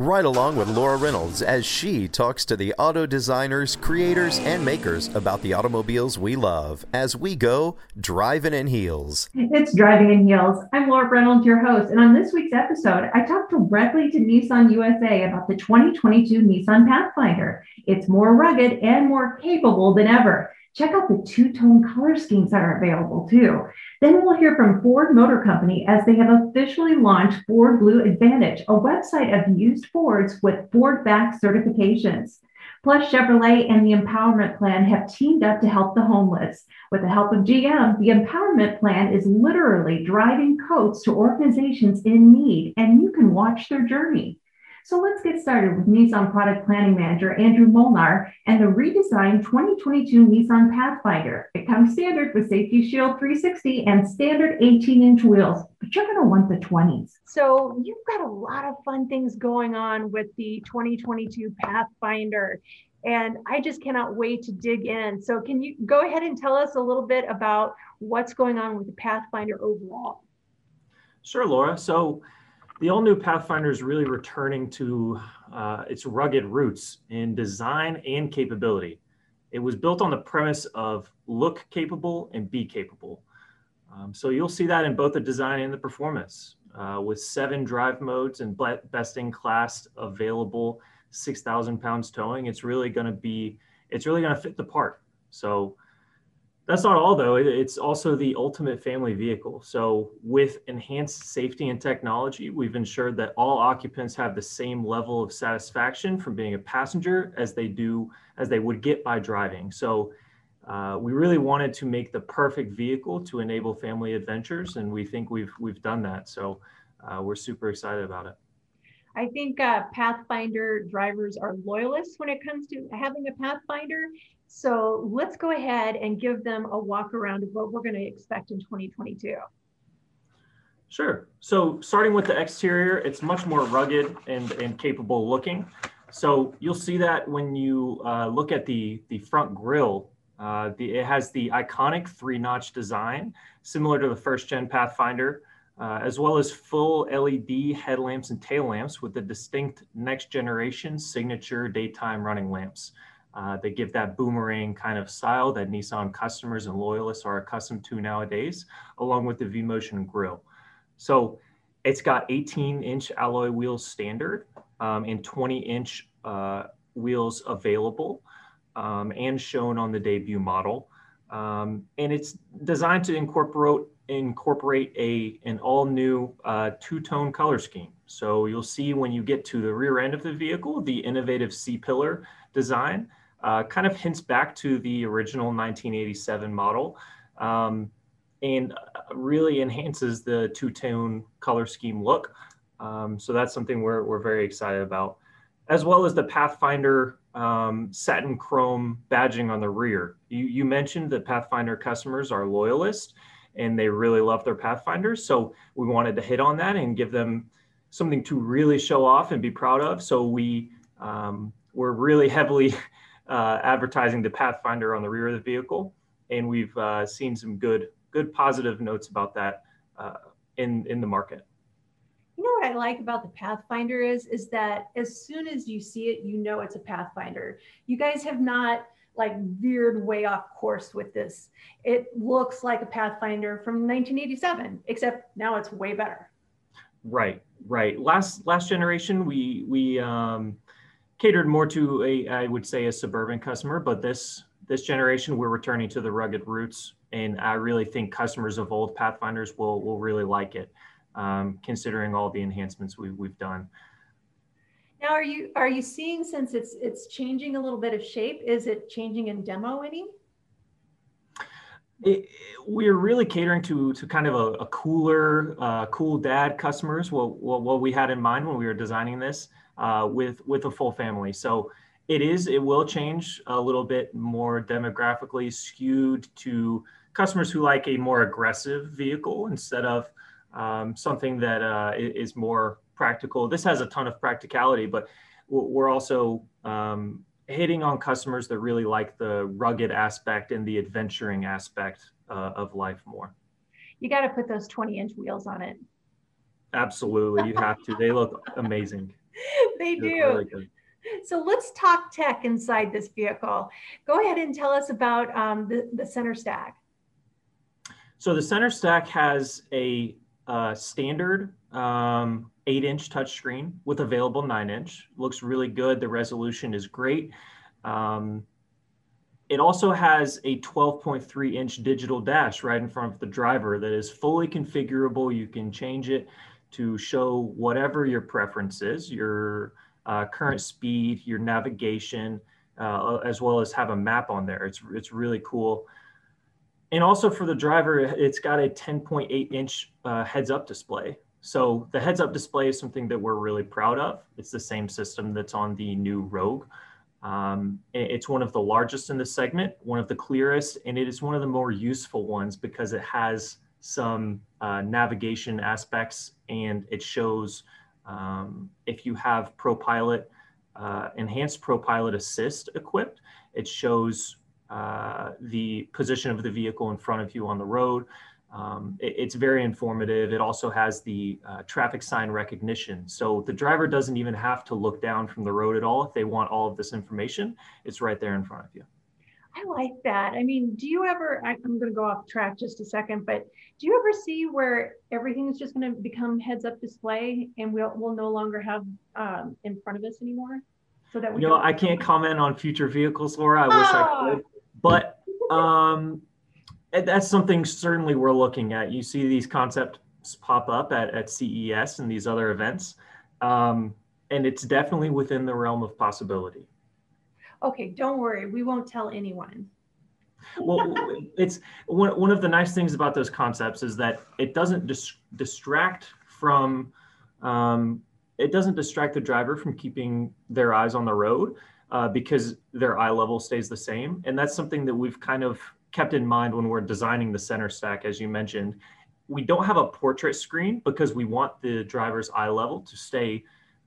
Right along with Laura Reynolds as she talks to the auto designers, creators, and makers about the automobiles we love as we go driving in heels. It's Driving in Heels. I'm Laura Reynolds, your host. And on this week's episode, I talked directly to Nissan USA about the 2022 Nissan Pathfinder. It's more rugged and more capable than ever. Check out the two tone color schemes that are available too. Then we'll hear from Ford Motor Company as they have officially launched Ford Blue Advantage, a website of used Fords with Ford back certifications. Plus, Chevrolet and the Empowerment Plan have teamed up to help the homeless. With the help of GM, the Empowerment Plan is literally driving coats to organizations in need, and you can watch their journey. So let's get started with Nissan Product Planning Manager Andrew Molnar and the redesigned 2022 Nissan Pathfinder. It comes standard with Safety Shield 360 and standard 18 inch wheels, but you're going to want the 20s. So you've got a lot of fun things going on with the 2022 Pathfinder. And I just cannot wait to dig in. So, can you go ahead and tell us a little bit about what's going on with the Pathfinder overall? Sure, Laura. So, the all new Pathfinder is really returning to uh, its rugged roots in design and capability. It was built on the premise of look capable and be capable. Um, so you'll see that in both the design and the performance. Uh, with seven drive modes and best in class available 6,000 pounds towing, it's really going to be, it's really going to fit the part. So that's not all, though. It's also the ultimate family vehicle. So, with enhanced safety and technology, we've ensured that all occupants have the same level of satisfaction from being a passenger as they do as they would get by driving. So, uh, we really wanted to make the perfect vehicle to enable family adventures, and we think we've we've done that. So, uh, we're super excited about it. I think uh, Pathfinder drivers are loyalists when it comes to having a Pathfinder. So let's go ahead and give them a walk around of what we're going to expect in 2022. Sure. So starting with the exterior, it's much more rugged and, and capable looking. So you'll see that when you uh, look at the, the front grille, uh, the, it has the iconic three-notch design, similar to the first-gen Pathfinder, uh, as well as full LED headlamps and tail lamps with the distinct next-generation signature daytime running lamps. Uh, they give that boomerang kind of style that Nissan customers and loyalists are accustomed to nowadays, along with the V-Motion grille. So it's got 18 inch alloy wheels standard um, and 20 inch uh, wheels available um, and shown on the debut model. Um, and it's designed to incorporate incorporate a an all new uh, two tone color scheme. So you'll see when you get to the rear end of the vehicle, the innovative C pillar design uh, kind of hints back to the original 1987 model um, and uh, really enhances the two-tone color scheme look. Um, so that's something we're, we're very excited about, as well as the Pathfinder um, satin chrome badging on the rear. You, you mentioned that Pathfinder customers are loyalists and they really love their Pathfinders. So we wanted to hit on that and give them something to really show off and be proud of. So we um, we're really heavily uh, advertising the Pathfinder on the rear of the vehicle, and we've uh, seen some good good positive notes about that uh, in in the market. You know what I like about the Pathfinder is is that as soon as you see it, you know it's a Pathfinder. You guys have not like veered way off course with this. It looks like a Pathfinder from 1987, except now it's way better. Right, right. Last last generation, we we um, catered more to a, I would say, a suburban customer. But this this generation, we're returning to the rugged roots, and I really think customers of old Pathfinders will will really like it, um, considering all the enhancements we, we've done. Now, are you are you seeing since it's it's changing a little bit of shape? Is it changing in demo any? It, we're really catering to to kind of a, a cooler, uh, cool dad customers. What, what what we had in mind when we were designing this uh, with with a full family. So it is it will change a little bit more demographically skewed to customers who like a more aggressive vehicle instead of um, something that uh, is more practical. This has a ton of practicality, but we're also um, hitting on customers that really like the rugged aspect and the adventuring aspect uh, of life more. You got to put those 20 inch wheels on it. Absolutely, you have to. They look amazing. They do. Really so let's talk tech inside this vehicle. Go ahead and tell us about um, the, the center stack. So the center stack has a uh, standard um, eight inch touchscreen with available nine inch. Looks really good. The resolution is great. Um, it also has a 12.3 inch digital dash right in front of the driver that is fully configurable. You can change it to show whatever your preference is, your uh, current speed, your navigation, uh, as well as have a map on there. It's, it's really cool. And also for the driver, it's got a 10.8 inch uh, heads up display. So the heads up display is something that we're really proud of. It's the same system that's on the new Rogue. Um, it's one of the largest in the segment, one of the clearest, and it is one of the more useful ones because it has some uh, navigation aspects and it shows um, if you have ProPilot, uh, enhanced ProPilot Assist equipped, it shows uh, the position of the vehicle in front of you on the road. Um, it, it's very informative. It also has the uh, traffic sign recognition. So the driver doesn't even have to look down from the road at all. If they want all of this information, it's right there in front of you. I like that. I mean, do you ever, I'm going to go off track just a second, but do you ever see where everything is just going to become heads up display and we'll, we'll no longer have um, in front of us anymore? So that we you know, I can't comment on future vehicles, Laura. I wish I ah! could, but um, that's something certainly we're looking at. You see these concepts pop up at, at CES and these other events. Um, and it's definitely within the realm of possibility okay, don't worry, we won't tell anyone. well, it's one, one of the nice things about those concepts is that it doesn't dis- distract from, um, it doesn't distract the driver from keeping their eyes on the road uh, because their eye level stays the same. And that's something that we've kind of kept in mind when we're designing the center stack, as you mentioned. We don't have a portrait screen because we want the driver's eye level to stay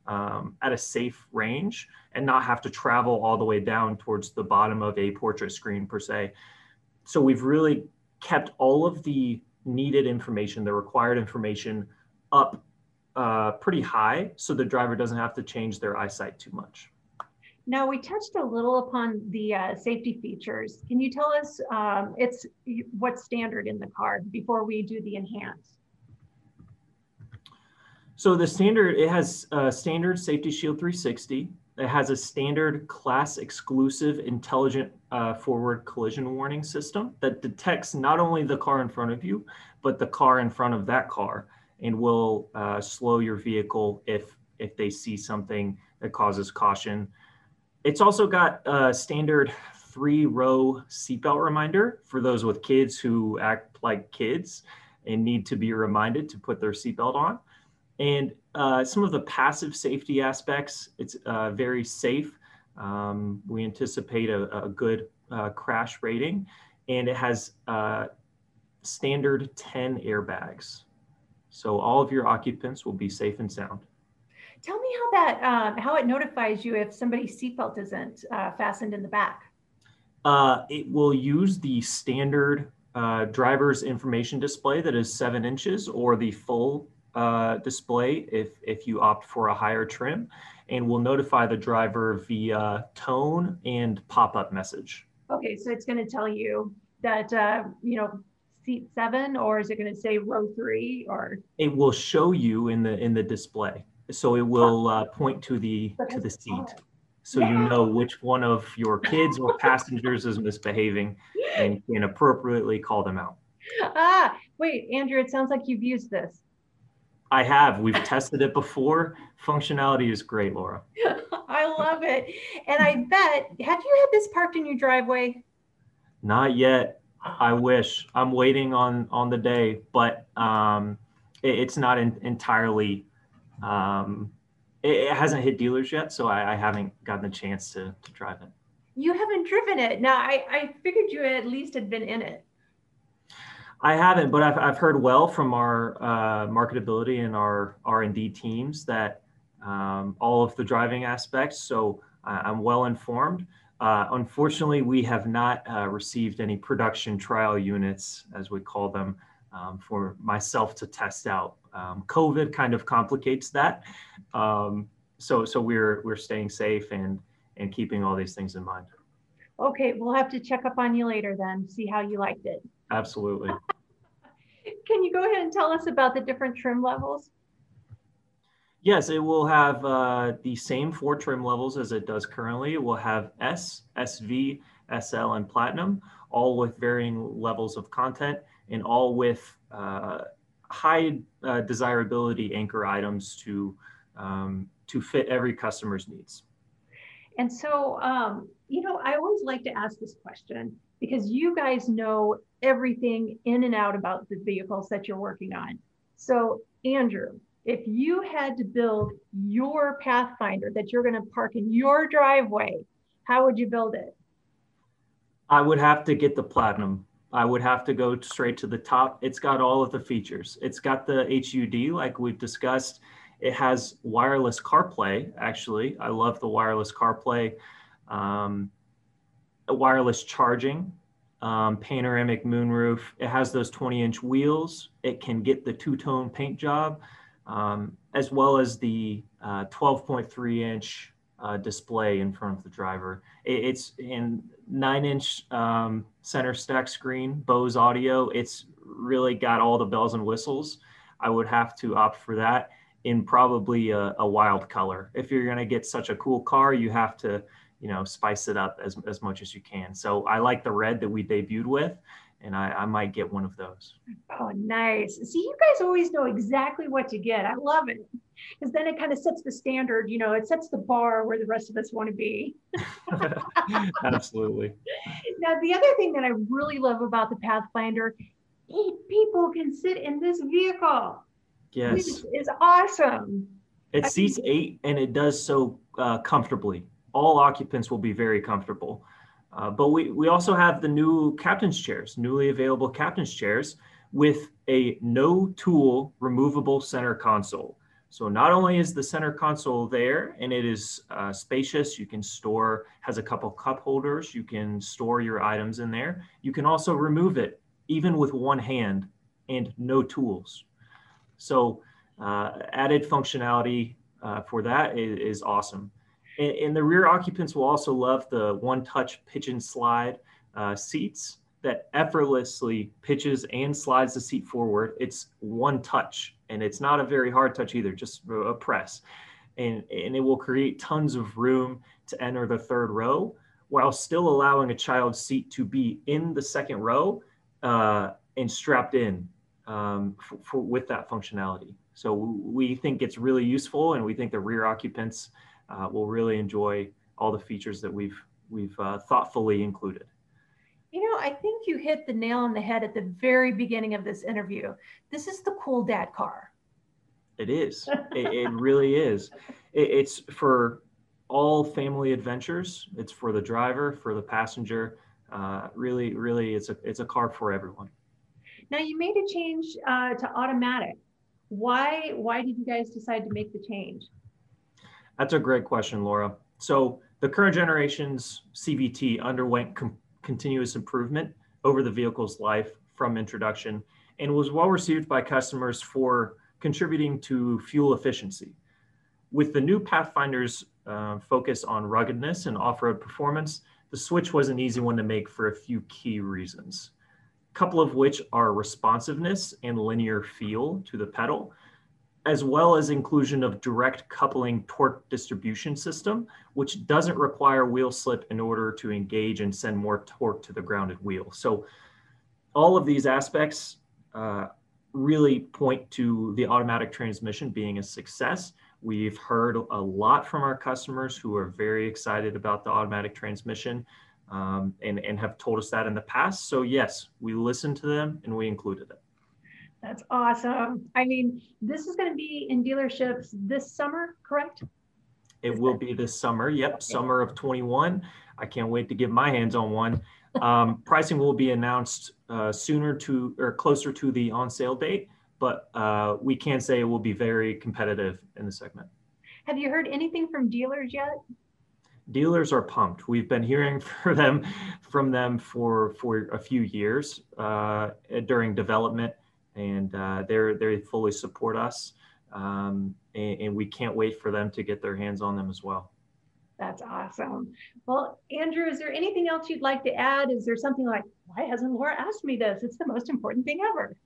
um, at a safe range and not have to travel all the way down towards the bottom of a portrait screen per se. So we've really kept all of the needed information, the required information up uh, pretty high so the driver doesn't have to change their eyesight too much. Now we touched a little upon the uh, safety features. Can you tell us um, it's what's standard in the car before we do the enhance? So the standard, it has a standard Safety Shield 360. It has a standard class exclusive intelligent uh, forward collision warning system that detects not only the car in front of you, but the car in front of that car and will uh, slow your vehicle if, if they see something that causes caution. It's also got a standard three row seatbelt reminder for those with kids who act like kids and need to be reminded to put their seatbelt on. And uh, some of the passive safety aspects, it's uh, very safe. Um, we anticipate a, a good uh, crash rating, and it has uh, standard 10 airbags. So all of your occupants will be safe and sound. Tell me how that um, how it notifies you if somebody's seatbelt isn't uh, fastened in the back. Uh, it will use the standard driver's information display that is seven inches or the full uh, display if, if you opt for a higher trim, and will notify the driver via tone and pop-up message. Okay, so it's going to tell you that, uh, you know, seat seven, or is it going to say row three, or? It will show you in the in the display, so it will uh, point to the to the seat, so yeah. you know which one of your kids or passengers is misbehaving, and can appropriately call them out. Ah, wait, Andrew, it sounds like you've used this. I have. We've tested it before. Functionality is great, Laura. I love it. And I bet, have you had this parked in your driveway? Not yet. I wish. I'm waiting on on the day, but um, it, it's not in, entirely. Um, it, it, hasn't hit dealers yet, so I, I haven't gotten the chance to to drive it. You haven't driven it. Now, I, I figured you at least had been in it. I haven't, but I've, I've heard well from our uh, marketability and our R&D teams that um, all of the driving aspects. So I'm well informed. Uh, unfortunately, we have not uh, received any production trial units, as we call them, um, for myself to test out. Um, COVID kind of complicates that. Um, so so we're we're staying safe and and keeping all these things in mind. Okay, we'll have to check up on you later then, see how you liked it. Absolutely. Can you go ahead and tell us about the different trim levels? Yes, it will have uh, the same four trim levels as it does currently. It will have S, SV, SL, and Platinum, all with varying levels of content and all with uh, high uh, desirability anchor items to, um, to fit every customer's needs. And so, um, you know, I always like to ask this question because you guys know everything in and out about the vehicles that you're working on. So, Andrew, if you had to build your Pathfinder that you're going to park in your driveway, how would you build it? I would have to get the platinum. I would have to go straight to the top. It's got all of the features. It's got the HUD, like we've discussed. It has wireless CarPlay, actually. I love the wireless CarPlay. Um, wireless charging, um, panoramic moonroof. It has those 20 inch wheels. It can get the two tone paint job, um, as well as the 12.3 uh, inch uh, display in front of the driver. It, it's in nine inch um, center stack screen, Bose audio. It's really got all the bells and whistles. I would have to opt for that in probably a, a wild color. If you're going to get such a cool car, you have to you know, spice it up as, as much as you can. So I like the red that we debuted with, and I, I might get one of those. Oh, nice. See, you guys always know exactly what to get. I love it because then it kind of sets the standard, you know, it sets the bar where the rest of us want to be. Absolutely. Now, the other thing that I really love about the Pathfinder, eight people can sit in this vehicle. Yes. This is awesome. It seats eight and it does so uh, comfortably all occupants will be very comfortable. Uh, but we, we also have the new captain's chairs, newly available captain's chairs with a no tool removable center console. So not only is the center console there and it is uh, spacious, you can store, has a couple cup holders, you can store your items in there. You can also remove it even with one hand and no tools. So uh, added functionality uh, for that is, is awesome. And, and, the rear occupants will also love the one-touch pitch and slide uh, seats that effortlessly pitches and slides the seat forward. It's one touch, and it's not a very hard touch either, just a press. And, and it will create tons of room to enter the third row while still allowing a child's seat to be in the second row uh, and strapped in um, for, for, with that functionality. So we think it's really useful, and we think the rear occupants uh, will really enjoy all the features that we've we've uh, thoughtfully included. You know, I think you hit the nail on the head at the very beginning of this interview. This is the cool dad car. It is. it, it, really is. It, it's for all family adventures. It's for the driver, for the passenger. Uh, really, really, it's a it's a car for everyone. Now you made a change uh, to automatic. Why why did you guys decide to make the change? That's a great question, Laura. So the current generation's CVT underwent continuous improvement over the vehicle's life from introduction and was well received by customers for contributing to fuel efficiency. With the new Pathfinder's uh, focus on ruggedness and off-road performance, the switch was an easy one to make for a few key reasons. A couple of which are responsiveness and linear feel to the pedal, as well as inclusion of direct coupling torque distribution system, which doesn't require wheel slip in order to engage and send more torque to the grounded wheel. So all of these aspects uh, really point to the automatic transmission being a success. We've heard a lot from our customers who are very excited about the automatic transmission um, and, and have told us that in the past. So yes, we listened to them and we included it. That's awesome. I mean, this is going to be in dealerships this summer, correct? It will be this summer. Yep, summer of 21. I can't wait to get my hands on one. Um, pricing will be announced uh, sooner to or closer to the on sale date, but uh, we can say it will be very competitive in the segment. Have you heard anything from dealers yet? Dealers are pumped. We've been hearing for them from them for for a few years uh, during development and uh, they they fully support us. Um, and, and we can't wait for them to get their hands on them as well. That's awesome. Well, Andrew, is there anything else you'd like to add? Is there something like, why hasn't Laura asked me this? It's the most important thing ever.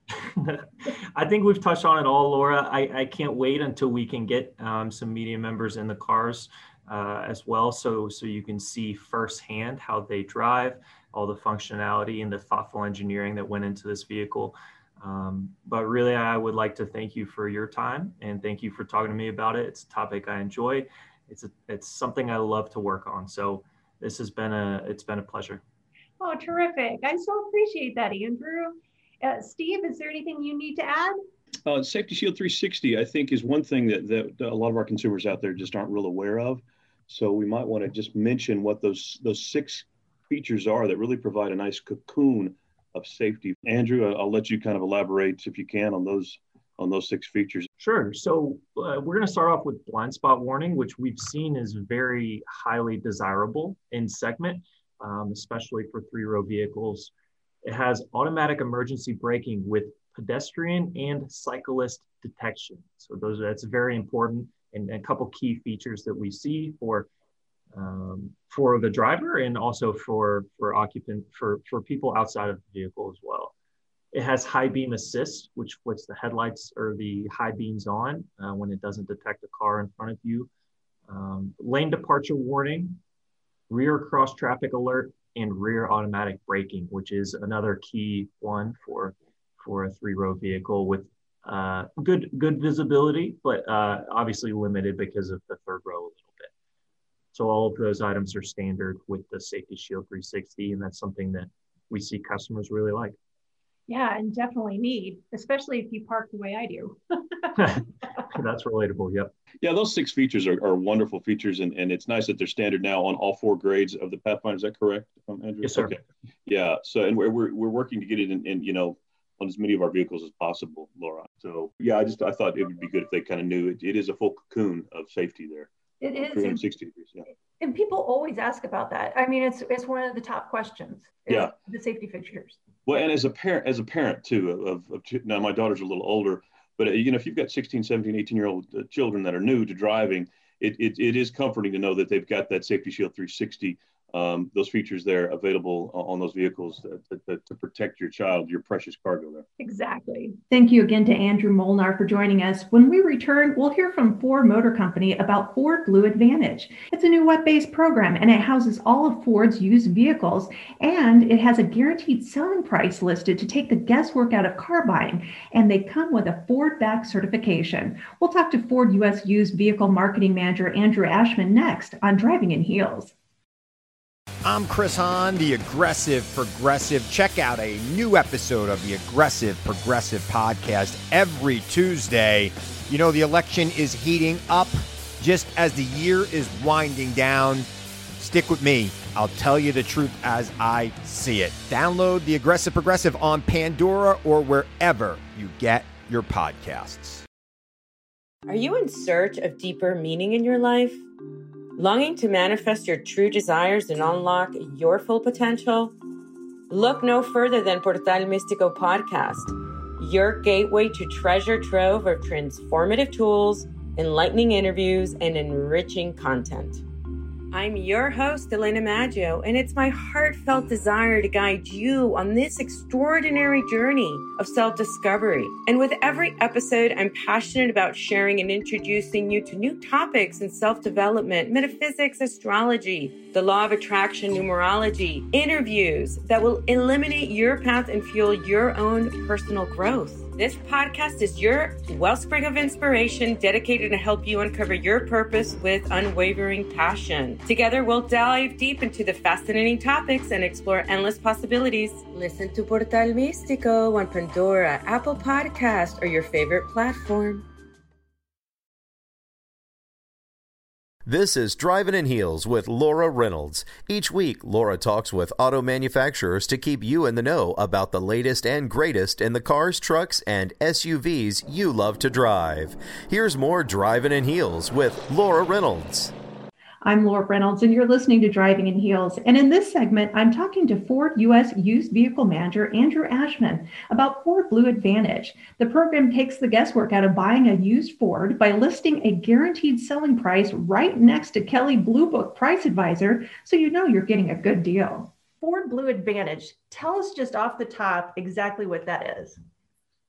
I think we've touched on it all, Laura. I, I can't wait until we can get um, some media members in the cars uh, as well, so so you can see firsthand how they drive, all the functionality and the thoughtful engineering that went into this vehicle. Um, but really, I would like to thank you for your time and thank you for talking to me about it. It's a topic I enjoy. It's a, it's something I love to work on. So this has been a it's been a pleasure. Oh, terrific! I so appreciate that, Andrew. Uh, Steve, is there anything you need to add? Uh, Safety Shield 360, I think, is one thing that, that a lot of our consumers out there just aren't real aware of. So we might want to just mention what those those six features are that really provide a nice cocoon of safety. Andrew, I'll let you kind of elaborate if you can on those on those six features. Sure. So uh, we're going to start off with blind spot warning, which we've seen is very highly desirable in segment, um, especially for three-row vehicles. It has automatic emergency braking with pedestrian and cyclist detection. So those that's very important and, and a couple key features that we see for um, for the driver and also for for occupant for for people outside of the vehicle as well. It has high beam assist, which flicks the headlights or the high beams on uh, when it doesn't detect a car in front of you. Um, lane departure warning, rear cross traffic alert, and rear automatic braking, which is another key one for for a three row vehicle with uh, good good visibility, but uh, obviously limited because of the third row. So all of those items are standard with the Safety Shield 360, and that's something that we see customers really like. Yeah, and definitely need, especially if you park the way I do. That's relatable. Yep. Yeah, those six features are, are wonderful features, and, and it's nice that they're standard now on all four grades of the Pathfinder. Is that correct, um, Andrew? Yes, sir. Okay. Yeah. So, and we're, we're, we're working to get it in, in, you know, on as many of our vehicles as possible, Laura. So, yeah, I just I thought it would be good if they kind of knew it. It is a full cocoon of safety there. It is. 360 degrees. Yeah. And people always ask about that. I mean, it's it's one of the top questions. Yeah. The safety features. Well, and as a parent, as a parent too, of, of now my daughter's a little older, but uh, you know, if you've got 16, 17, 18 year old uh, children that are new to driving, it, it, it is comforting to know that they've got that Safety Shield 360, um, those features there available on those vehicles that, that, to protect your child, your precious cargo there. Exactly. Thank you again to Andrew Molnar for joining us. When we return, we'll hear from Ford Motor Company about Ford Blue Advantage. It's a new web based program and it houses all of Ford's used vehicles and it has a guaranteed selling price listed to take the guesswork out of car buying. And they come with a Ford back certification. We'll talk to Ford U.S. used vehicle marketing manager Andrew Ashman next on Driving in Heels. I'm Chris Hahn, the Aggressive Progressive. Check out a new episode of the Aggressive Progressive podcast every Tuesday. You know, the election is heating up just as the year is winding down. Stick with me. I'll tell you the truth as I see it. Download the Aggressive Progressive on Pandora or wherever you get your podcasts. Are you in search of deeper meaning in your life? Longing to manifest your true desires and unlock your full potential? Look no further than Portal Místico podcast, your gateway to treasure trove of transformative tools, enlightening interviews, and enriching content. I'm your host, Elena Maggio, and it's my heartfelt desire to guide you on this extraordinary journey of self discovery. And with every episode, I'm passionate about sharing and introducing you to new topics in self development, metaphysics, astrology, the law of attraction, numerology, interviews that will eliminate your path and fuel your own personal growth. This podcast is your wellspring of inspiration dedicated to help you uncover your purpose with unwavering passion. Together, we'll dive deep into the fascinating topics and explore endless possibilities. Listen to Portal Místico on Pandora, Apple Podcast, or your favorite platform. This is Driving in Heels with Laura Reynolds. Each week, Laura talks with auto manufacturers to keep you in the know about the latest and greatest in the cars, trucks, and SUVs you love to drive. Here's more Driving in Heels with Laura Reynolds. I'm Laura Reynolds, and you're listening to Driving in Heels. And in this segment, I'm talking to Ford U.S. used vehicle manager Andrew Ashman about Ford Blue Advantage. The program takes the guesswork out of buying a used Ford by listing a guaranteed selling price right next to Kelley Blue Book Price Advisor, so you know you're getting a good deal. Ford Blue Advantage, tell us just off the top exactly what that is.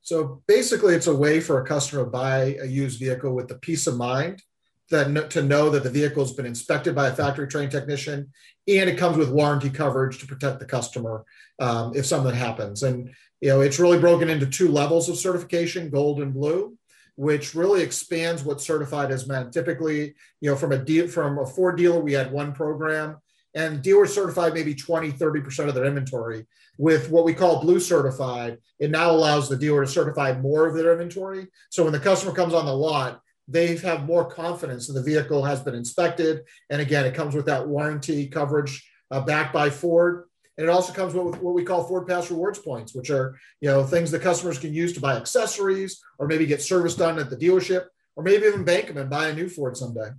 So basically, it's a way for a customer to buy a used vehicle with the peace of mind that to know that the vehicle has been inspected by a factory trained technician and it comes with warranty coverage to protect the customer um, if something happens. And you know it's really broken into two levels of certification gold and blue which really expands what's certified as meant typically you know from a deal from a ford dealer we had one program and dealers certified maybe 20 30% of their inventory. With what we call blue certified it now allows the dealer to certify more of their inventory. So when the customer comes on the lot they have more confidence that the vehicle has been inspected. And again, it comes with that warranty coverage uh, backed by Ford. And it also comes with what we call Ford Pass Rewards points, which are you know things that customers can use to buy accessories or maybe get service done at the dealership or maybe even bank them and buy a new Ford someday.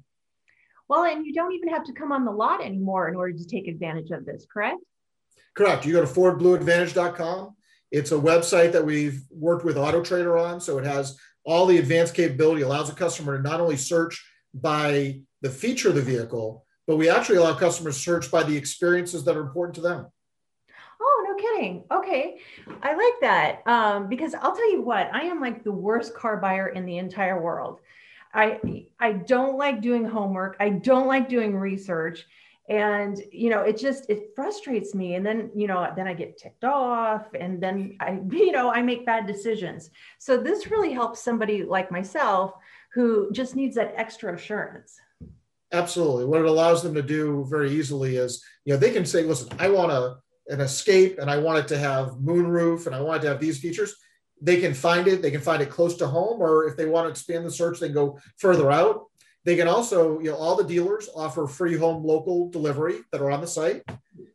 Well, and you don't even have to come on the lot anymore in order to take advantage of this, correct? Correct. You go to FordBlueAdvantage.com. It's a website that we've worked with Auto Trader on, so it has all the advanced capability allows a customer to not only search by the feature of the vehicle, but we actually allow customers to search by the experiences that are important to them. Oh, no kidding. Okay. I like that um, because I'll tell you what, I am like the worst car buyer in the entire world. I I don't like doing homework. I don't like doing research and you know it just it frustrates me. And then you know then i get ticked off and then i you know i make bad decisions. So this really helps somebody like myself who just needs that extra assurance. Absolutely. What it allows them to do very easily is you know they can say listen i want a an escape and i want it to have moonroof and i want it to have these features. They can find it. They can find it close to home or if they want to expand the search they can go further out they can also, you know, all the dealers offer free home local delivery that are on the site,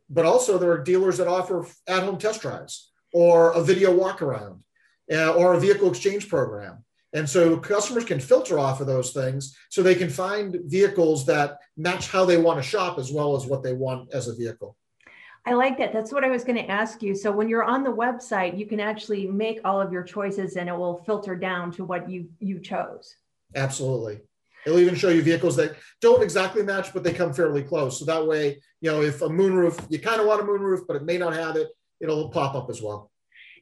but also there are dealers that offer at home test drives or a video walk around uh, or a vehicle exchange program. And so customers can filter off of those things so they can find vehicles that match how they want to shop as well as what they want as a vehicle. I like that. That's what I was going to ask you. So when you're on the website, you can actually make all of your choices and it will filter down to what you you chose. Absolutely. It'll even show you vehicles that don't exactly match, but they come fairly close. So that way, you know, if a moonroof, you kind of want a moonroof, but it may not have it, it'll pop up as well.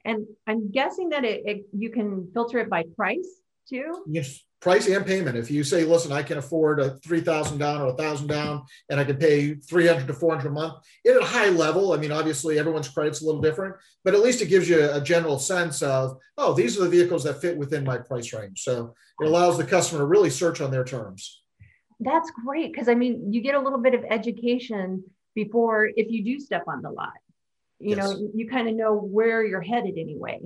And I'm guessing that it, it you can filter it by price too. Yes, price and payment. If you say, listen, I can afford a 3000 down or a thousand down and I can pay 300 to 400 a month at a high level. I mean, obviously everyone's credit's a little different, but at least it gives you a general sense of, oh, these are the vehicles that fit within my price range. So it allows the customer to really search on their terms. That's great. Cause I mean, you get a little bit of education before, if you do step on the lot, you yes. know, you kind of know where you're headed anyway.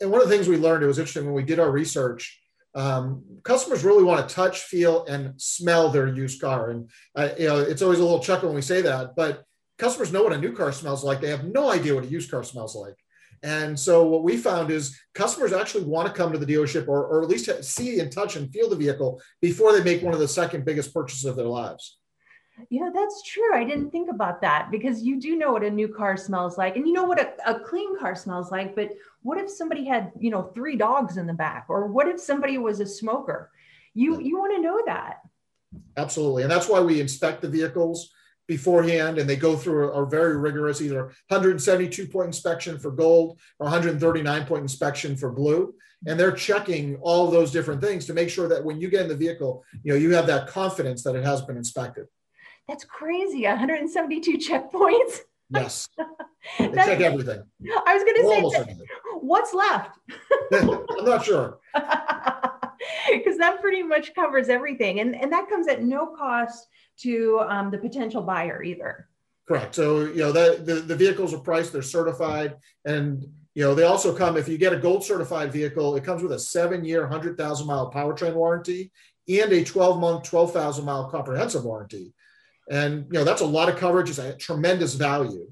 And one of the things we learned, it was interesting when we did our research, um, customers really want to touch, feel, and smell their used car. And uh, you know, it's always a little chuckle when we say that, but customers know what a new car smells like. They have no idea what a used car smells like. And so what we found is customers actually want to come to the dealership or, or at least see and touch and feel the vehicle before they make one of the second biggest purchases of their lives. You know, that's true. I didn't think about that because you do know what a new car smells like and you know what a, a clean car smells like. But what if somebody had, you know, three dogs in the back? Or what if somebody was a smoker? You you want to know that. Absolutely. And that's why we inspect the vehicles beforehand and they go through a, a very rigorous either 172 point inspection for gold or 139 point inspection for blue and they're checking all those different things to make sure that when you get in the vehicle you know you have that confidence that it has been inspected that's crazy. 172 checkpoints. Yes. They check everything. I was going to say, what's left? I'm not sure. Because that pretty much covers everything. And, and that comes at no cost to um, the potential buyer either. Correct. So, you know, the, the, the vehicles are priced, they're certified. And, you know, they also come, if you get a gold certified vehicle, it comes with a seven year, 100,000 mile powertrain warranty and a 12 month, 12,000 mile comprehensive warranty. And you know that's a lot of coverage. It's a tremendous value,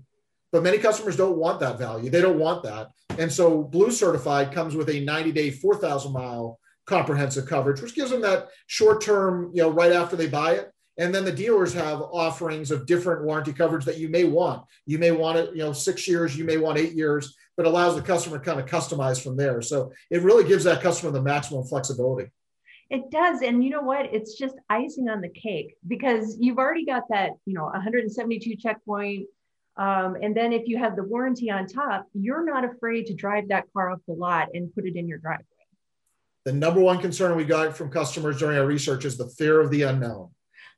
but many customers don't want that value. They don't want that, and so Blue Certified comes with a 90-day, 4,000 mile comprehensive coverage, which gives them that short term, you know, right after they buy it, And then the dealers have offerings of different warranty coverage that you may want. You may want it, you know, six years, you may want eight years, but allows the customer to kind of customize from there. So it really gives that customer the maximum flexibility. It does. And you know what? It's just icing on the cake because you've already got that, you know, 172 checkpoint. Um, and then if you have the warranty on top, you're not afraid to drive that car off the lot and put it in your driveway. The number one concern we got from customers during our research is the fear of the unknown.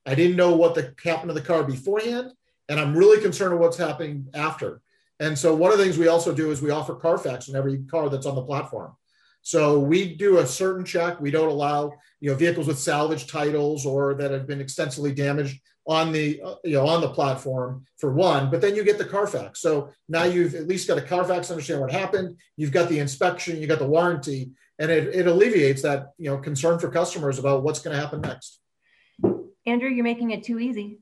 I didn't know what the, happened to the car beforehand, and I'm really concerned with what's happening after. And so one of the things we also do is we offer Carfax in every car that's on the platform. So we do a certain check. We don't allow you know vehicles with salvage titles or that have been extensively damaged on the you know on the platform for one. But then you get the Carfax. So now you've at least got a Carfax, understand what happened. You've got the inspection, you got the warranty, and it, it alleviates that you know concern for customers about what's going to happen next. Andrew, you're making it too easy.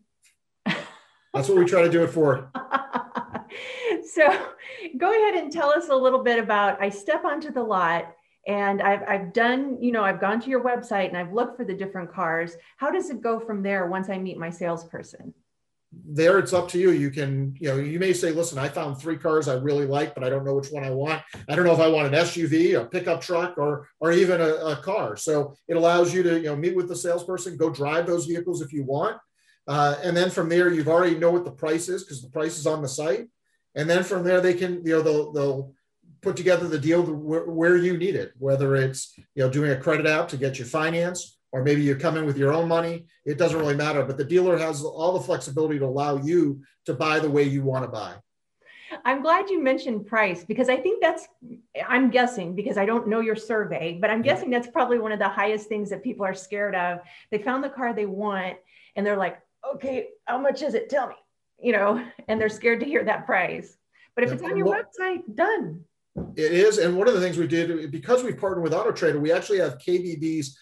That's what we try to do it for. so go ahead and tell us a little bit about I step onto the lot and I've, I've done, you know, I've gone to your website and I've looked for the different cars. How does it go from there once I meet my salesperson? There, it's up to you. You can, you know, you may say, listen, I found three cars I really like, but I don't know which one I want. I don't know if I want an SUV, a pickup truck, or or even a, a car. So it allows you to, you know, meet with the salesperson, go drive those vehicles if you want. Uh, and then from there, you've already know what the price is because the price is on the site. And then from there, they can, you know, they'll, they'll put together the deal where, you need it, whether it's, you know, doing a credit app to get you finance, or maybe you come in with your own money. It doesn't really matter, but the dealer has all the flexibility to allow you to buy the way you want to buy. I'm glad you mentioned price because I think that's, I'm guessing because I don't know your survey, but I'm guessing that's probably one of the highest things that people are scared of. They found the car they want and they're like, okay, how much is it? Tell me, you know, and they're scared to hear that price. But if it's on your website, done. It is, and one of the things we did because we partnered with Auto Trader, we actually have KBB's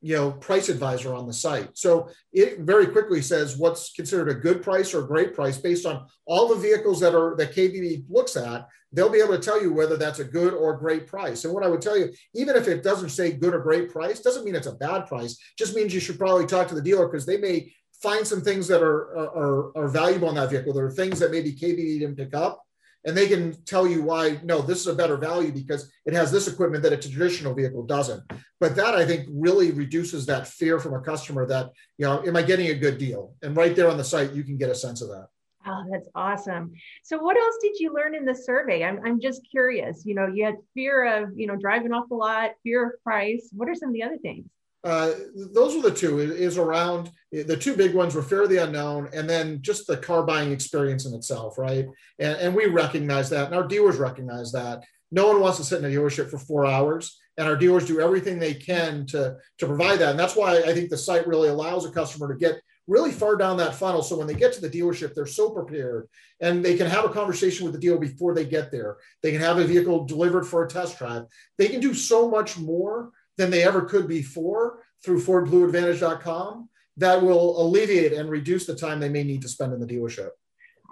you know price advisor on the site. So it very quickly says what's considered a good price or a great price based on all the vehicles that are that KBB looks at. They'll be able to tell you whether that's a good or great price. And what I would tell you, even if it doesn't say good or great price, doesn't mean it's a bad price. Just means you should probably talk to the dealer because they may find some things that are, are, are valuable in that vehicle. There are things that maybe KBB didn't pick up, and they can tell you why, no, this is a better value because it has this equipment that a traditional vehicle doesn't. But that I think really reduces that fear from a customer that, you know, am I getting a good deal? And right there on the site, you can get a sense of that. Oh, that's awesome. So what else did you learn in the survey? I'm, I'm just curious. You know, you had fear of, you know, driving off the lot, fear of price. What are some of the other things? Uh, those were the two is around the two big ones were fear of the unknown and then just the car buying experience in itself right? And, and we recognize that and our dealers recognize that. No one wants to sit in a dealership for four hours and our dealers do everything they can to to provide that. And that's why i think the site really allows a customer to get really far down that funnel. So when they get to the dealership they're so prepared and they can have a conversation with the dealer before they get there. They can have a vehicle delivered for a test drive. They can do so much more than they ever could before through FordBlueAdvantage.com that will alleviate and reduce the time they may need to spend in the dealership.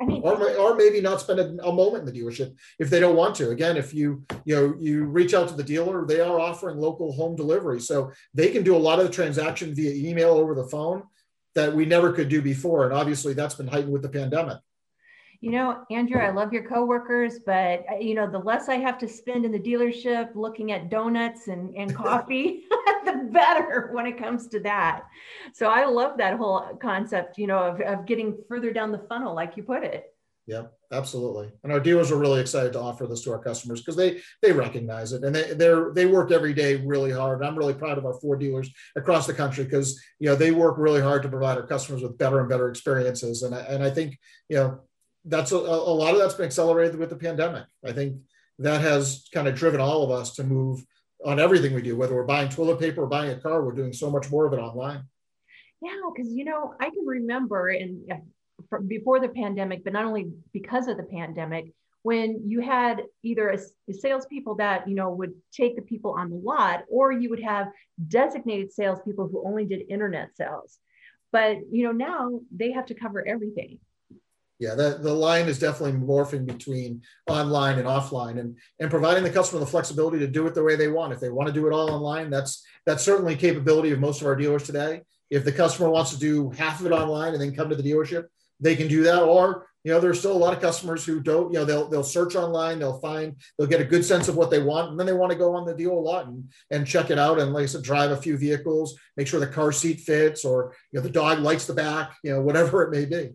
I mean, or, or maybe not spend a, a, moment in the dealership if they don't want to. Again, if you you know you reach out to the dealer, they are offering local home delivery, so they can do a lot of the transaction via email over the phone that we never could do before. And obviously, that's been heightened with the pandemic you know, Andrew, I love your coworkers, but uh, you know, the less I have to spend in the dealership looking at donuts and, and coffee, the better when it comes to that. So I love that whole concept, you know, of, of getting further down the funnel, like you put it. Yeah, absolutely. And our dealers are really excited to offer this to our customers because they they recognize it and they they're they work every day really hard. I'm really proud of our Ford dealers across the country because you know they work really hard to provide our customers with better and better experiences. And I, and I think you know that's a, a lot of that's been accelerated with the pandemic. I think that has kind of driven all of us to move on everything we do, whether we're buying toilet paper or buying a car, we're doing so much more of it online. Yeah, because you know, I can remember in before the pandemic, but not only because of the pandemic, when you had either a, a salespeople that you know would take the people on the lot, or you would have designated salespeople who only did internet sales. But you know, now they have to cover everything yeah, the, the line is definitely morphing between online and offline and, and providing the customer the flexibility to do it the way they want. If they want to do it all online, that's that's certainly capability of most of our dealers today. If the customer wants to do half of it online and then come to the dealership, they can do that. Or you know, there's still a lot of customers who don't. You know, they'll they'll search online, they'll find, they'll get a good sense of what they want, and then they want to go on the deal a lot and and check it out and like I said, drive a few vehicles, make sure the car seat fits, or you know, the dog likes the back, you know, whatever it may be.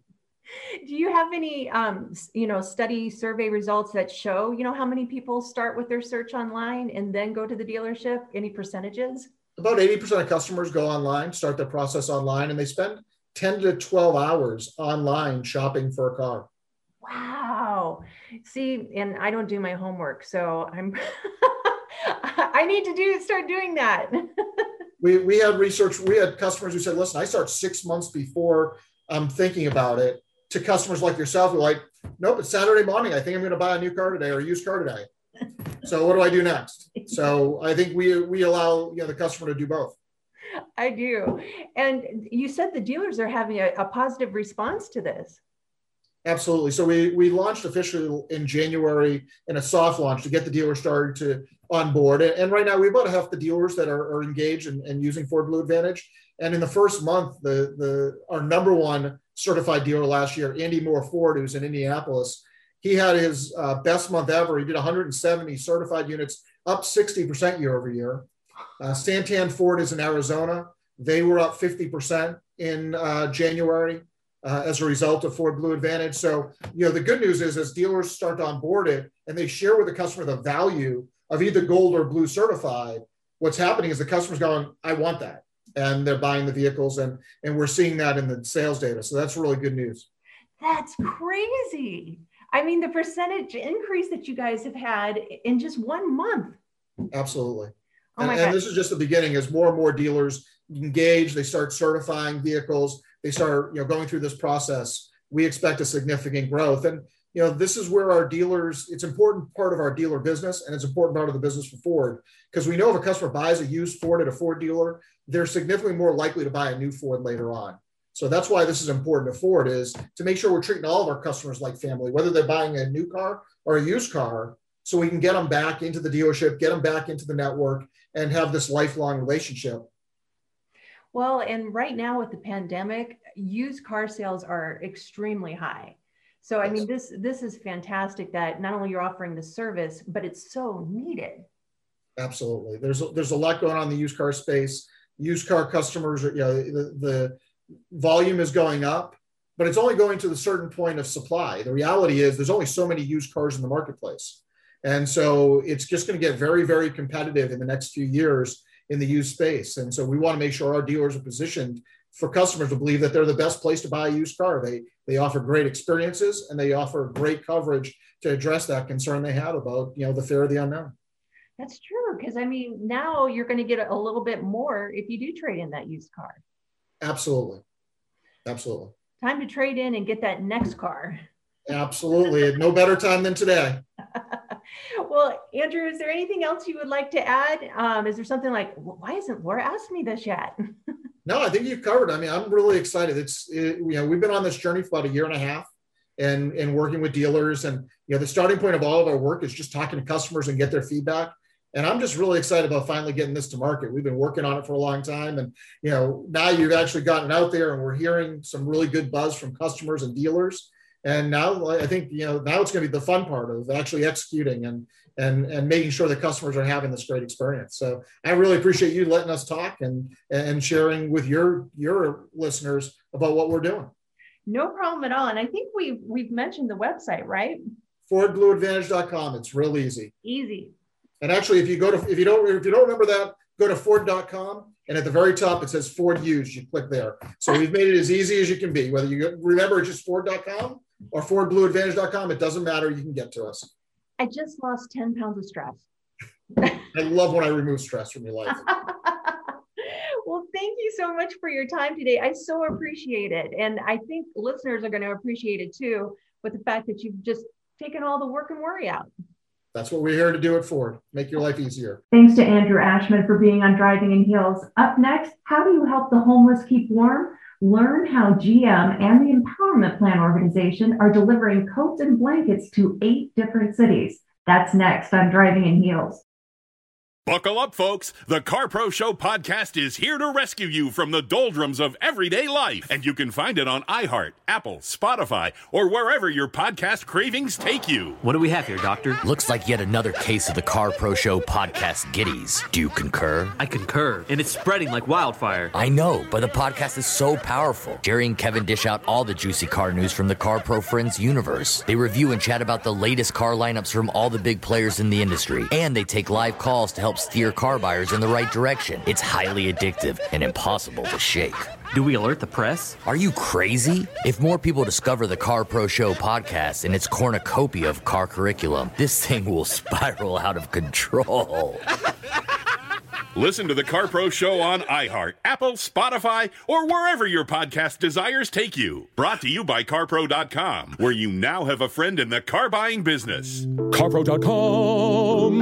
Do you have any, um, you know, study survey results that show, you know, how many people start with their search online and then go to the dealership? Any percentages? About 80% of customers go online, start the process online, and they spend 10 to 12 hours online shopping for a car. Wow. See, and I don't do my homework, so I'm I need to do start doing that. we we had research, we had customers who said, listen, I start six months before I'm thinking about it to customers like yourself who are like, nope, it's Saturday morning. I think I'm going to buy a new car today or a used car today. so what do I do next? So I think we we allow you know the customer to do both. I do. And you said the dealers are having a, a, positive response to this. Absolutely. So we we launched officially in January in a soft launch to get the dealers started to on board. And right now we about half the dealers that are, are engaged and, and using Ford Blue Advantage. And in the first month, the the our number one certified dealer last year, Andy Mohr Ford, who's in Indianapolis, he had his uh, best month ever. He did 170 certified units, up 60% year over year. Uh, Santan Ford is in Arizona. They were up 50% in uh, January uh, as a result of Ford Blue Advantage. So, you know, the good news is as dealers start to onboard it and they share with the customer the value of either gold or blue certified, what's happening is the customer's going, I want that and they're buying the vehicles and and we're seeing that in the sales data. So that's really good news. That's crazy. I mean the percentage increase that you guys have had in just one month. Absolutely. Oh and, and this is just the beginning. As more and more dealers engage they start certifying vehicles they start you know going through this process we expect a significant growth. And you know this is where our dealers it's important part of our dealer business and it's important part of the business for ford because we know if a customer buys a used ford at a ford dealer they're significantly more likely to buy a new ford later on. So that's why this is important to ford is to make sure we're treating all of our customers like family whether they're buying a new car or a used car so we can get them back into the dealership get them back into the network and have this lifelong relationship. Well and right now with the pandemic used car sales are extremely high so I mean, this this is fantastic that not only you're offering the service, but it's so needed. Absolutely. There's a, there's a lot going on in the used car space. Used car customers, are, you know, the, the volume is going up, but it's only going to the certain point of supply. The reality is there's only so many used cars in the marketplace. And so it's just going to get very, very competitive in the next few years in the used space. And so we want to make sure our dealers are positioned for customers to believe that they're the best place to buy a used car. They they offer great experiences and they offer great coverage to address that concern they have about you know the fear of the unknown. That's true because I mean now you're going to get a little bit more if you do trade in that used car. Absolutely, absolutely. Time to trade in and get that next car. Absolutely, no better time than today. well, Andrew, is there anything else you would like to add? Um, is there something like, why hasn't Laura asked me this yet? No, I think you've covered. I mean, I'm really excited. It's it, you know we've been on this journey for about a year and a half, and and working with dealers, and you know the starting point of all of our work is just talking to customers and get their feedback. And I'm just really excited about finally getting this to market. We've been working on it for a long time, and you know now you've actually gotten out there, and we're hearing some really good buzz from customers and dealers. And now I think you know now it's going to be the fun part of actually executing and and and making sure the customers are having this great experience. So I really appreciate you letting us talk and and sharing with your your listeners about what we're doing. No problem at all. And I think we've we've mentioned the website, right? FordBlueAdvantage.com. It's real easy. Easy. And actually, if you go to if you don't if you don't remember that, go to Ford.com and at the very top it says Ford Used. You click there. So we've made it as easy as you can be. Whether you remember it's just Ford.com or FordBlueAdvantage.com, it doesn't matter. You can get to us. I just lost 10 pounds of stress. I love when I remove stress from your life. well, thank you so much for your time today. I so appreciate it. And I think listeners are going to appreciate it too with the fact that you've just taken all the work and worry out. That's what we're here to do it for. Make your life easier. Thanks to Andrew Ashman for being on Driving in Heels. Up next, how do you help the homeless keep warm? Learn how GM and the Empowerment Plan organization are delivering coats and blankets to eight different cities. That's next on Driving in Heels. Buckle up, folks. The Car Pro Show podcast is here to rescue you from the doldrums of everyday life. And you can find it on iHeart, Apple, Spotify, or wherever your podcast cravings take you. What do we have here, Doctor? Looks like yet another case of the Car Pro Show podcast giddies. Do you concur? I concur. And it's spreading like wildfire. I know, but the podcast is so powerful. Jerry and Kevin dish out all the juicy car news from the Car Pro Friends universe. They review and chat about the latest car lineups from all the big players in the industry. And they take live calls to help steer car buyers in the right direction. It's highly addictive and impossible to shake. Do we alert the press? Are you crazy? If more people discover the Car Pro Show podcast and its cornucopia of car curriculum, this thing will spiral out of control. Listen to the Car Pro Show on iHeart, Apple, Spotify, or wherever your podcast desires take you. Brought to you by CarPro.com, where you now have a friend in the car buying business. CarPro.com.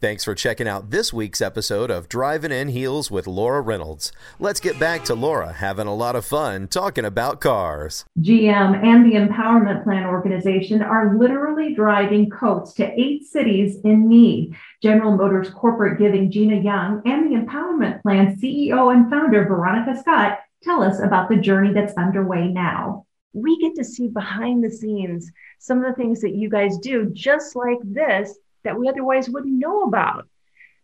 Thanks for checking out this week's episode of Driving in Heels with Laura Reynolds. Let's get back to Laura having a lot of fun talking about cars. GM and the Empowerment Plan organization are literally driving coats to eight cities in need. General Motors corporate giving Gina Young and the Empowerment Plan CEO and founder Veronica Scott tell us about the journey that's underway now. We get to see behind the scenes some of the things that you guys do, just like this that we otherwise wouldn't know about.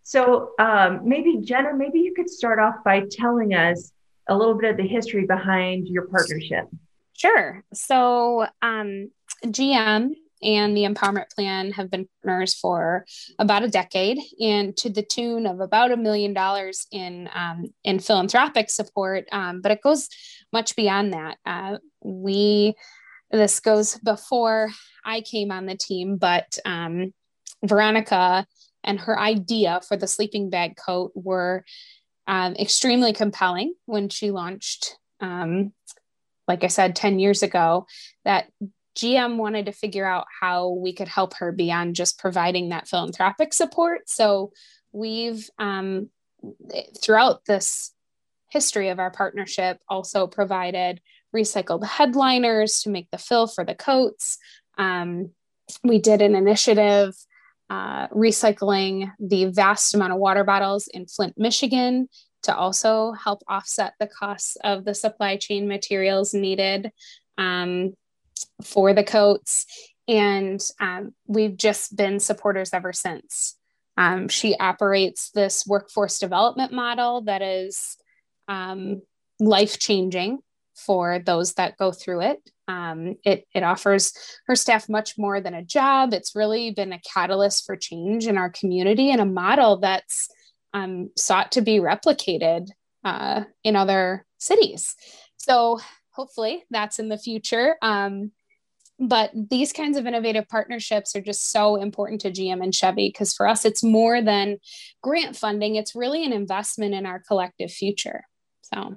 So um, maybe Jenna, maybe you could start off by telling us a little bit of the history behind your partnership. Sure. So um, GM and the Empowerment Plan have been partners for about a decade, and to the tune of about a million dollars in um, in philanthropic support. Um, but it goes much beyond that. Uh, we this goes before I came on the team, but um, Veronica and her idea for the sleeping bag coat were um, extremely compelling when she launched, um, like I said, 10 years ago, that GM wanted to figure out how we could help her beyond just providing that philanthropic support. So we've, um, throughout this history of our partnership, also provided recycled headliners to make the fill for the coats. Um, we did an initiative uh, recycling the vast amount of water bottles in Flint, Michigan, to also help offset the costs of the supply chain materials needed um, for the coats. And um, we've just been supporters ever since. Um, she operates this workforce development model that is um, life changing for those that go through it. Um, it, it offers her staff much more than a job. It's really been a catalyst for change in our community and a model that's um, sought to be replicated uh, in other cities. So hopefully that's in the future. Um, but these kinds of innovative partnerships are just so important to GM and Chevy because for us, it's more than grant funding, it's really an investment in our collective future. So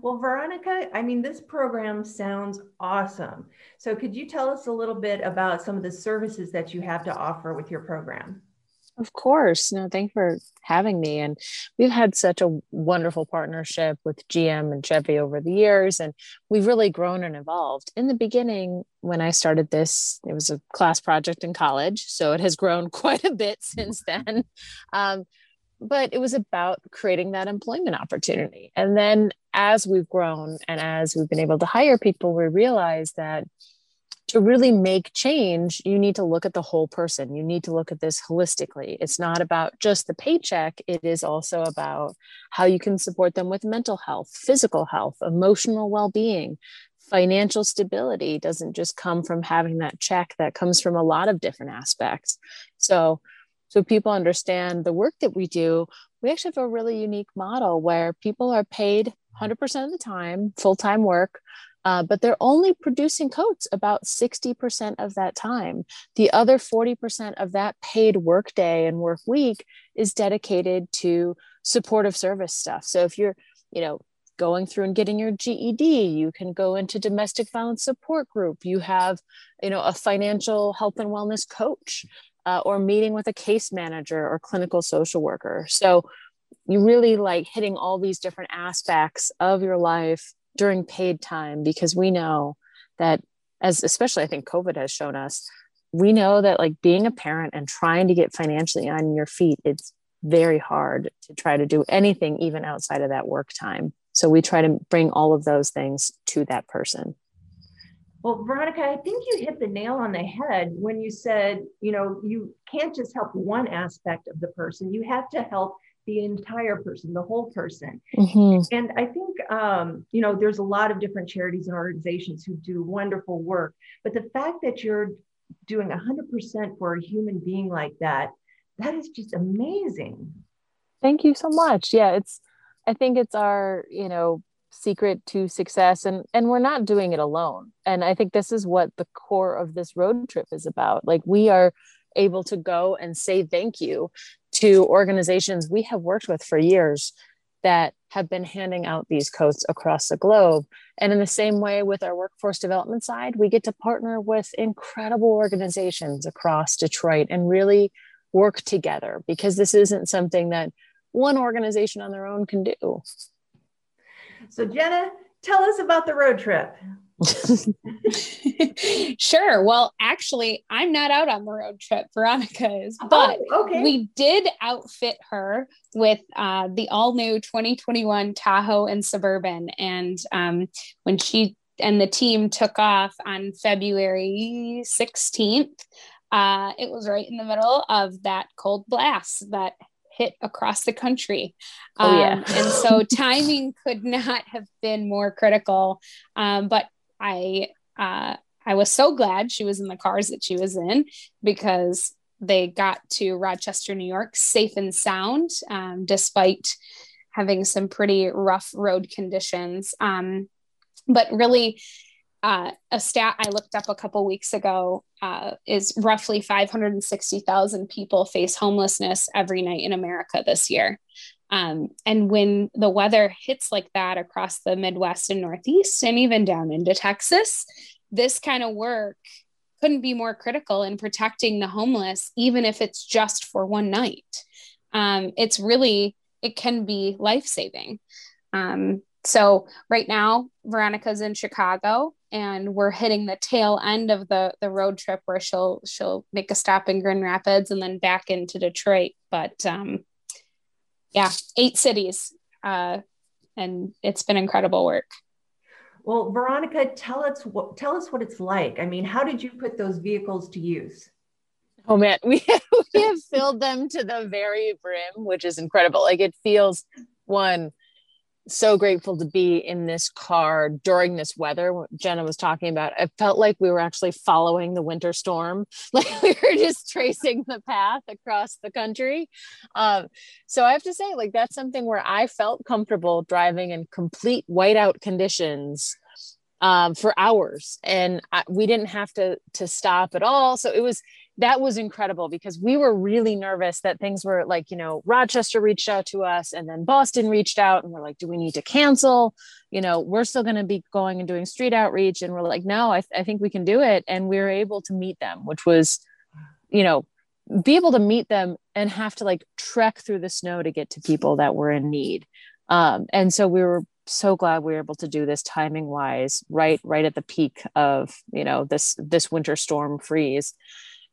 well, Veronica, I mean, this program sounds awesome. So, could you tell us a little bit about some of the services that you have to offer with your program? Of course. No, thank you for having me. And we've had such a wonderful partnership with GM and Chevy over the years, and we've really grown and evolved. In the beginning, when I started this, it was a class project in college. So it has grown quite a bit since then. Um, but it was about creating that employment opportunity. And then as we've grown and as we've been able to hire people, we realize that to really make change, you need to look at the whole person. You need to look at this holistically. It's not about just the paycheck, it is also about how you can support them with mental health, physical health, emotional well being. Financial stability doesn't just come from having that check, that comes from a lot of different aspects. So, so people understand the work that we do we actually have a really unique model where people are paid 100% of the time full-time work uh, but they're only producing coats about 60% of that time the other 40% of that paid work day and work week is dedicated to supportive service stuff. So if you're, you know, going through and getting your GED, you can go into domestic violence support group. You have, you know, a financial health and wellness coach uh, or meeting with a case manager or clinical social worker. So you really like hitting all these different aspects of your life during paid time because we know that as especially I think COVID has shown us, we know that like being a parent and trying to get financially on your feet, it's very hard to try to do anything even outside of that work time. So we try to bring all of those things to that person. Well, Veronica, I think you hit the nail on the head when you said, you know, you can't just help one aspect of the person, you have to help the entire person, the whole person. Mm-hmm. And I think, um, you know, there's a lot of different charities and organizations who do wonderful work. But the fact that you're doing 100% for a human being like that, that is just amazing. Thank you so much. Yeah, it's, I think it's our, you know, secret to success and and we're not doing it alone and i think this is what the core of this road trip is about like we are able to go and say thank you to organizations we have worked with for years that have been handing out these coats across the globe. And in the same way with our workforce development side, we get to partner with incredible organizations across Detroit and really work together because this isn't something that one organization on their own can do. So, Jenna, tell us about the road trip. sure. Well, actually, I'm not out on the road trip. Veronica is, oh, but oh, okay. we did outfit her with uh, the all new 2021 Tahoe and Suburban. And um, when she and the team took off on February 16th, uh, it was right in the middle of that cold blast that hit across the country. Oh, yeah. Um, and so timing could not have been more critical. Um, but I uh, I was so glad she was in the cars that she was in because they got to Rochester, New York, safe and sound, um, despite having some pretty rough road conditions. Um, but really, uh, a stat I looked up a couple weeks ago uh, is roughly 560,000 people face homelessness every night in America this year. Um, and when the weather hits like that across the Midwest and Northeast, and even down into Texas, this kind of work couldn't be more critical in protecting the homeless, even if it's just for one night. Um, it's really, it can be life saving. Um, so right now, Veronica's in Chicago, and we're hitting the tail end of the the road trip where she'll she'll make a stop in Grand Rapids and then back into Detroit. But um, yeah, eight cities. Uh, and it's been incredible work. Well, Veronica, tell us what tell us what it's like. I mean, how did you put those vehicles to use? Oh man, we have, we have filled them to the very brim, which is incredible. Like it feels one so grateful to be in this car during this weather. Jenna was talking about it felt like we were actually following the winter storm. Like we were just tracing the path across the country. Um, so i have to say like that's something where i felt comfortable driving in complete whiteout conditions um, for hours and I, we didn't have to to stop at all so it was that was incredible because we were really nervous that things were like, you know, Rochester reached out to us and then Boston reached out and we're like, do we need to cancel? You know, we're still going to be going and doing street outreach. And we're like, no, I, th- I think we can do it. And we were able to meet them, which was, you know, be able to meet them and have to like trek through the snow to get to people that were in need. Um, and so we were so glad we were able to do this timing wise right right at the peak of you know this this winter storm freeze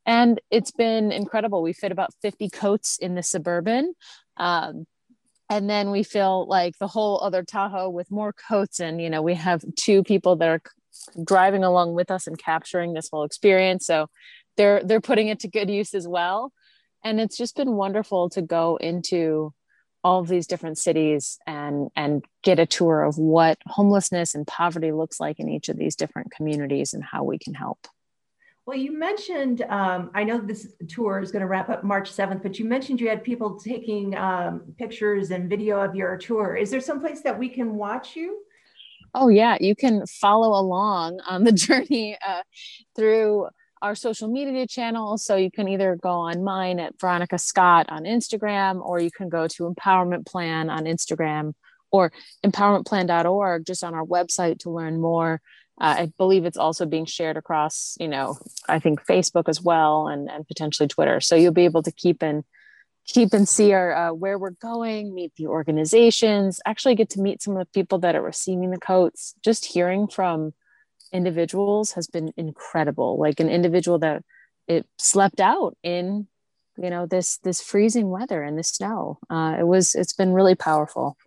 and it's been incredible. We fit about 50 coats in the Suburban. Um, and then we fill like the whole other Tahoe with more coats. And, you know, we have two people that are driving along with us and capturing this whole experience. So they're, they're putting it to good use as well. And it's just been wonderful to go into all of these different cities and and get a tour of what homelessness and poverty looks like in each of these different communities and how we can help. Well, you mentioned, um, I know this tour is going to wrap up March 7th, but you mentioned you had people taking um, pictures and video of your tour. Is there some place that we can watch you? Oh, yeah. You can follow along on the journey uh, through our social media channels. So you can either go on mine at Veronica Scott on Instagram, or you can go to Empowerment Plan on Instagram or empowermentplan.org just on our website to learn more. Uh, I believe it's also being shared across, you know, I think Facebook as well, and and potentially Twitter. So you'll be able to keep in keep and see our uh, where we're going, meet the organizations, actually get to meet some of the people that are receiving the coats. Just hearing from individuals has been incredible. Like an individual that it slept out in, you know, this this freezing weather and the snow. Uh, it was it's been really powerful.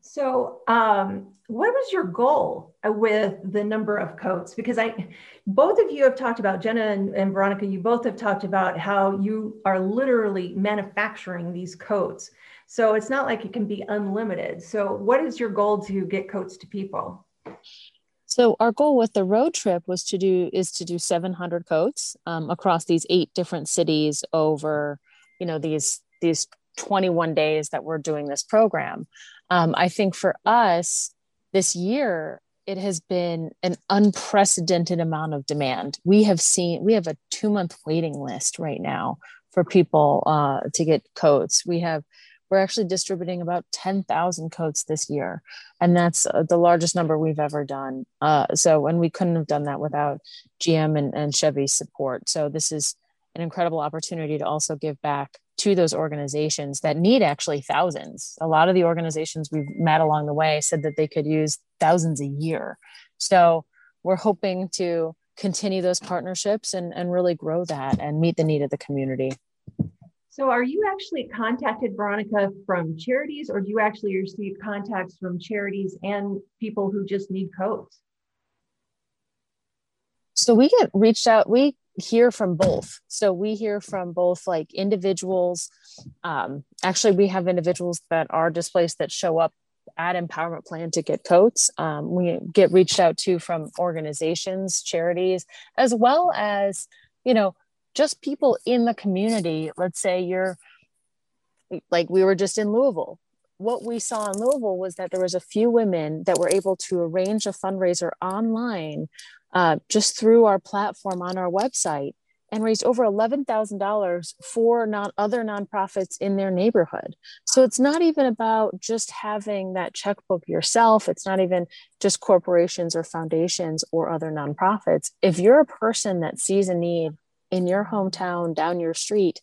So, um, what was your goal with the number of coats? Because I, both of you have talked about Jenna and, and, Veronica. You both have talked about how you are literally manufacturing these coats. So it's not like it can be unlimited. So, what is your goal to get coats to people? So our goal with the road trip was to do is to do 700 coats um, across these eight different cities over, you know, these these 21 days that we're doing this program. Um, I think for us this year, it has been an unprecedented amount of demand. We have seen, we have a two month waiting list right now for people uh, to get coats. We have, we're actually distributing about 10,000 coats this year. And that's uh, the largest number we've ever done. Uh, so, and we couldn't have done that without GM and, and Chevy's support. So, this is an incredible opportunity to also give back to those organizations that need actually thousands. A lot of the organizations we've met along the way said that they could use thousands a year. So we're hoping to continue those partnerships and, and really grow that and meet the need of the community. So, are you actually contacted, Veronica, from charities, or do you actually receive contacts from charities and people who just need coats? So, we get reached out, we hear from both. So we hear from both like individuals. Um, actually, we have individuals that are displaced that show up at Empowerment Plan to get coats. Um, we get reached out to from organizations, charities, as well as, you know, just people in the community. Let's say you're like we were just in Louisville. What we saw in Louisville was that there was a few women that were able to arrange a fundraiser online uh, just through our platform on our website and raised over $11,000 for non- other nonprofits in their neighborhood. So it's not even about just having that checkbook yourself. It's not even just corporations or foundations or other nonprofits. If you're a person that sees a need in your hometown, down your street,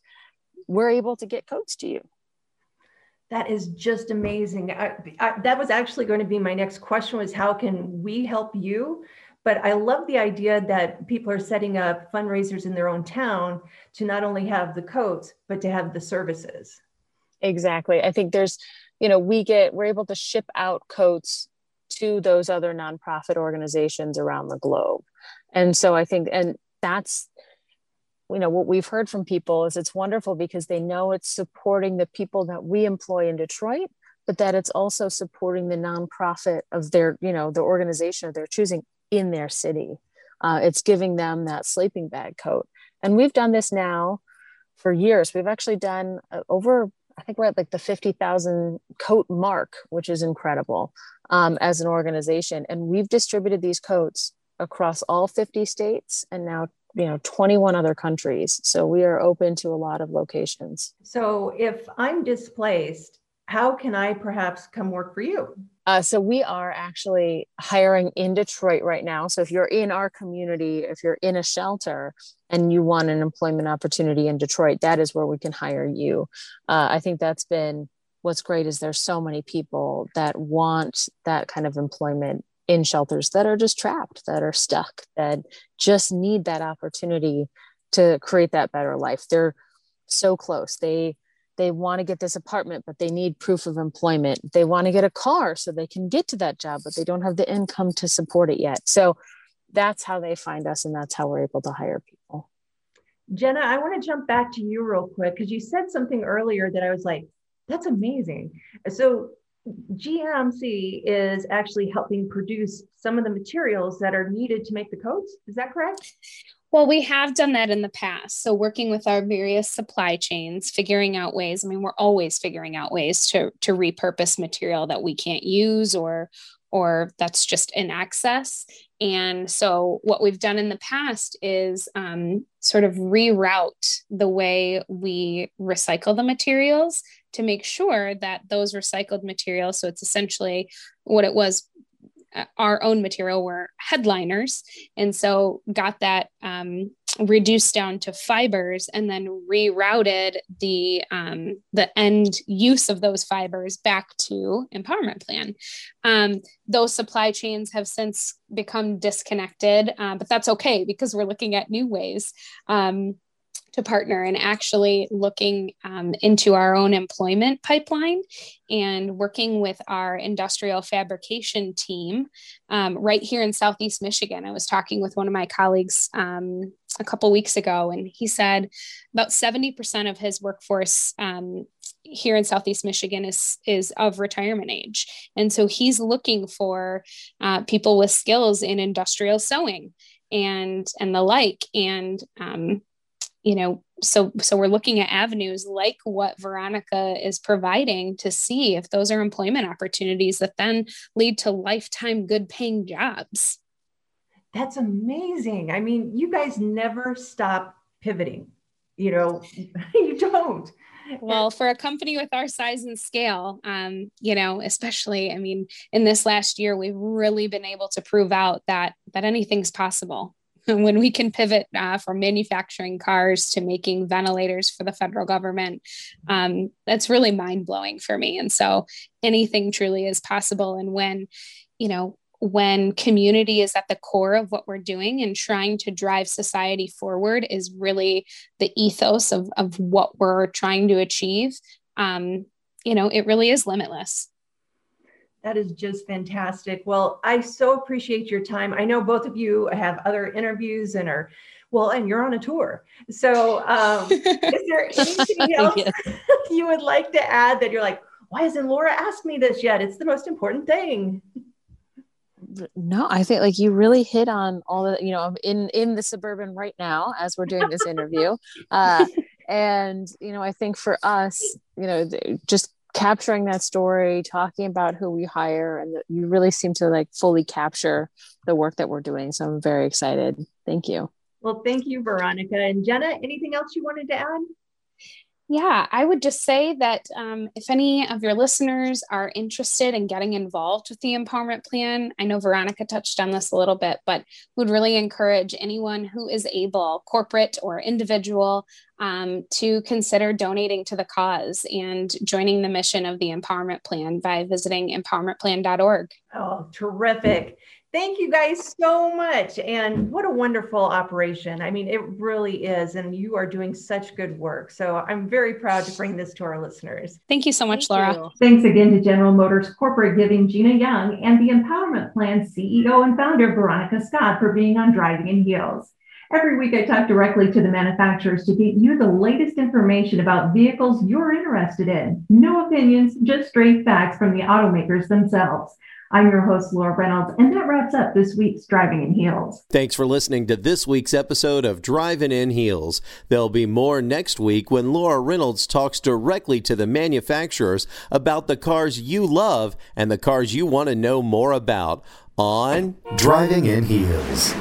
we're able to get coats to you. That is just amazing. I, I, that was actually going to be my next question was how can we help you? But I love the idea that people are setting up fundraisers in their own town to not only have the coats, but to have the services. Exactly. I think there's, you know, we get, we're able to ship out coats to those other nonprofit organizations around the globe. And so I think, and that's, you know, what we've heard from people is it's wonderful because they know it's supporting the people that we employ in Detroit, but that it's also supporting the nonprofit of their, you know, the organization of their choosing in their city. Uh, it's giving them that sleeping bag coat. And we've done this now for years. We've actually done uh, over, I think we're at like the 50,000 coat mark, which is incredible um, as an organization. And we've distributed these coats across all 50 states and now you know 21 other countries so we are open to a lot of locations so if i'm displaced how can i perhaps come work for you uh, so we are actually hiring in Detroit right now. So if you're in our community, if you're in a shelter and you want an employment opportunity in Detroit, that is where we can hire you. Uh, I think that's been what's great is there's so many people that want that kind of employment in shelters that are just trapped, that are stuck, that just need that opportunity to create that better life. They're so close. They they want to get this apartment but they need proof of employment they want to get a car so they can get to that job but they don't have the income to support it yet so that's how they find us and that's how we're able to hire people jenna i want to jump back to you real quick because you said something earlier that i was like that's amazing so gmc is actually helping produce some of the materials that are needed to make the coats is that correct well, we have done that in the past. So, working with our various supply chains, figuring out ways. I mean, we're always figuring out ways to to repurpose material that we can't use or or that's just in excess. And so, what we've done in the past is um, sort of reroute the way we recycle the materials to make sure that those recycled materials, so it's essentially what it was uh, our own material were headliners and so got that um, reduced down to fibers and then rerouted the um, the end use of those fibers back to empowerment plan. Um, those supply chains have since become disconnected uh, but that's okay because we're looking at new ways. Um, to partner and actually looking um, into our own employment pipeline and working with our industrial fabrication team um, right here in Southeast Michigan. I was talking with one of my colleagues um, a couple weeks ago, and he said about 70% of his workforce um, here in Southeast Michigan is, is of retirement age. And so he's looking for uh, people with skills in industrial sewing and and the like and um, you know so so we're looking at avenues like what veronica is providing to see if those are employment opportunities that then lead to lifetime good paying jobs. That's amazing. I mean you guys never stop pivoting you know you don't. Well for a company with our size and scale um, you know especially i mean in this last year we've really been able to prove out that that anything's possible when we can pivot uh, from manufacturing cars to making ventilators for the federal government, um, that's really mind blowing for me. And so anything truly is possible. And when, you know, when community is at the core of what we're doing and trying to drive society forward is really the ethos of, of what we're trying to achieve, um, you know, it really is limitless. That is just fantastic. Well, I so appreciate your time. I know both of you have other interviews and are, well, and you're on a tour. So, um, is there anything else you would like to add that you're like, why hasn't Laura asked me this yet? It's the most important thing. No, I think like you really hit on all the, you know, in in the suburban right now as we're doing this interview. Uh, and you know, I think for us, you know, just capturing that story, talking about who we hire, and the, you really seem to like fully capture the work that we're doing. So I'm very excited. Thank you. Well, thank you, Veronica. And Jenna, anything else you wanted to add? Yeah, I would just say that um, if any of your listeners are interested in getting involved with the empowerment plan, I know Veronica touched on this a little bit, but would really encourage anyone who is able, corporate or individual, um, to consider donating to the cause and joining the mission of the empowerment plan by visiting empowermentplan.org. Oh, terrific. Thank you guys so much. And what a wonderful operation. I mean, it really is. And you are doing such good work. So I'm very proud to bring this to our listeners. Thank you so much, Thank Laura. You. Thanks again to General Motors Corporate Giving Gina Young and the Empowerment Plan CEO and founder Veronica Scott for being on Driving in Heels. Every week, I talk directly to the manufacturers to get you the latest information about vehicles you're interested in. No opinions, just straight facts from the automakers themselves. I'm your host, Laura Reynolds, and that wraps up this week's Driving in Heels. Thanks for listening to this week's episode of Driving in Heels. There'll be more next week when Laura Reynolds talks directly to the manufacturers about the cars you love and the cars you want to know more about on Driving in Heels.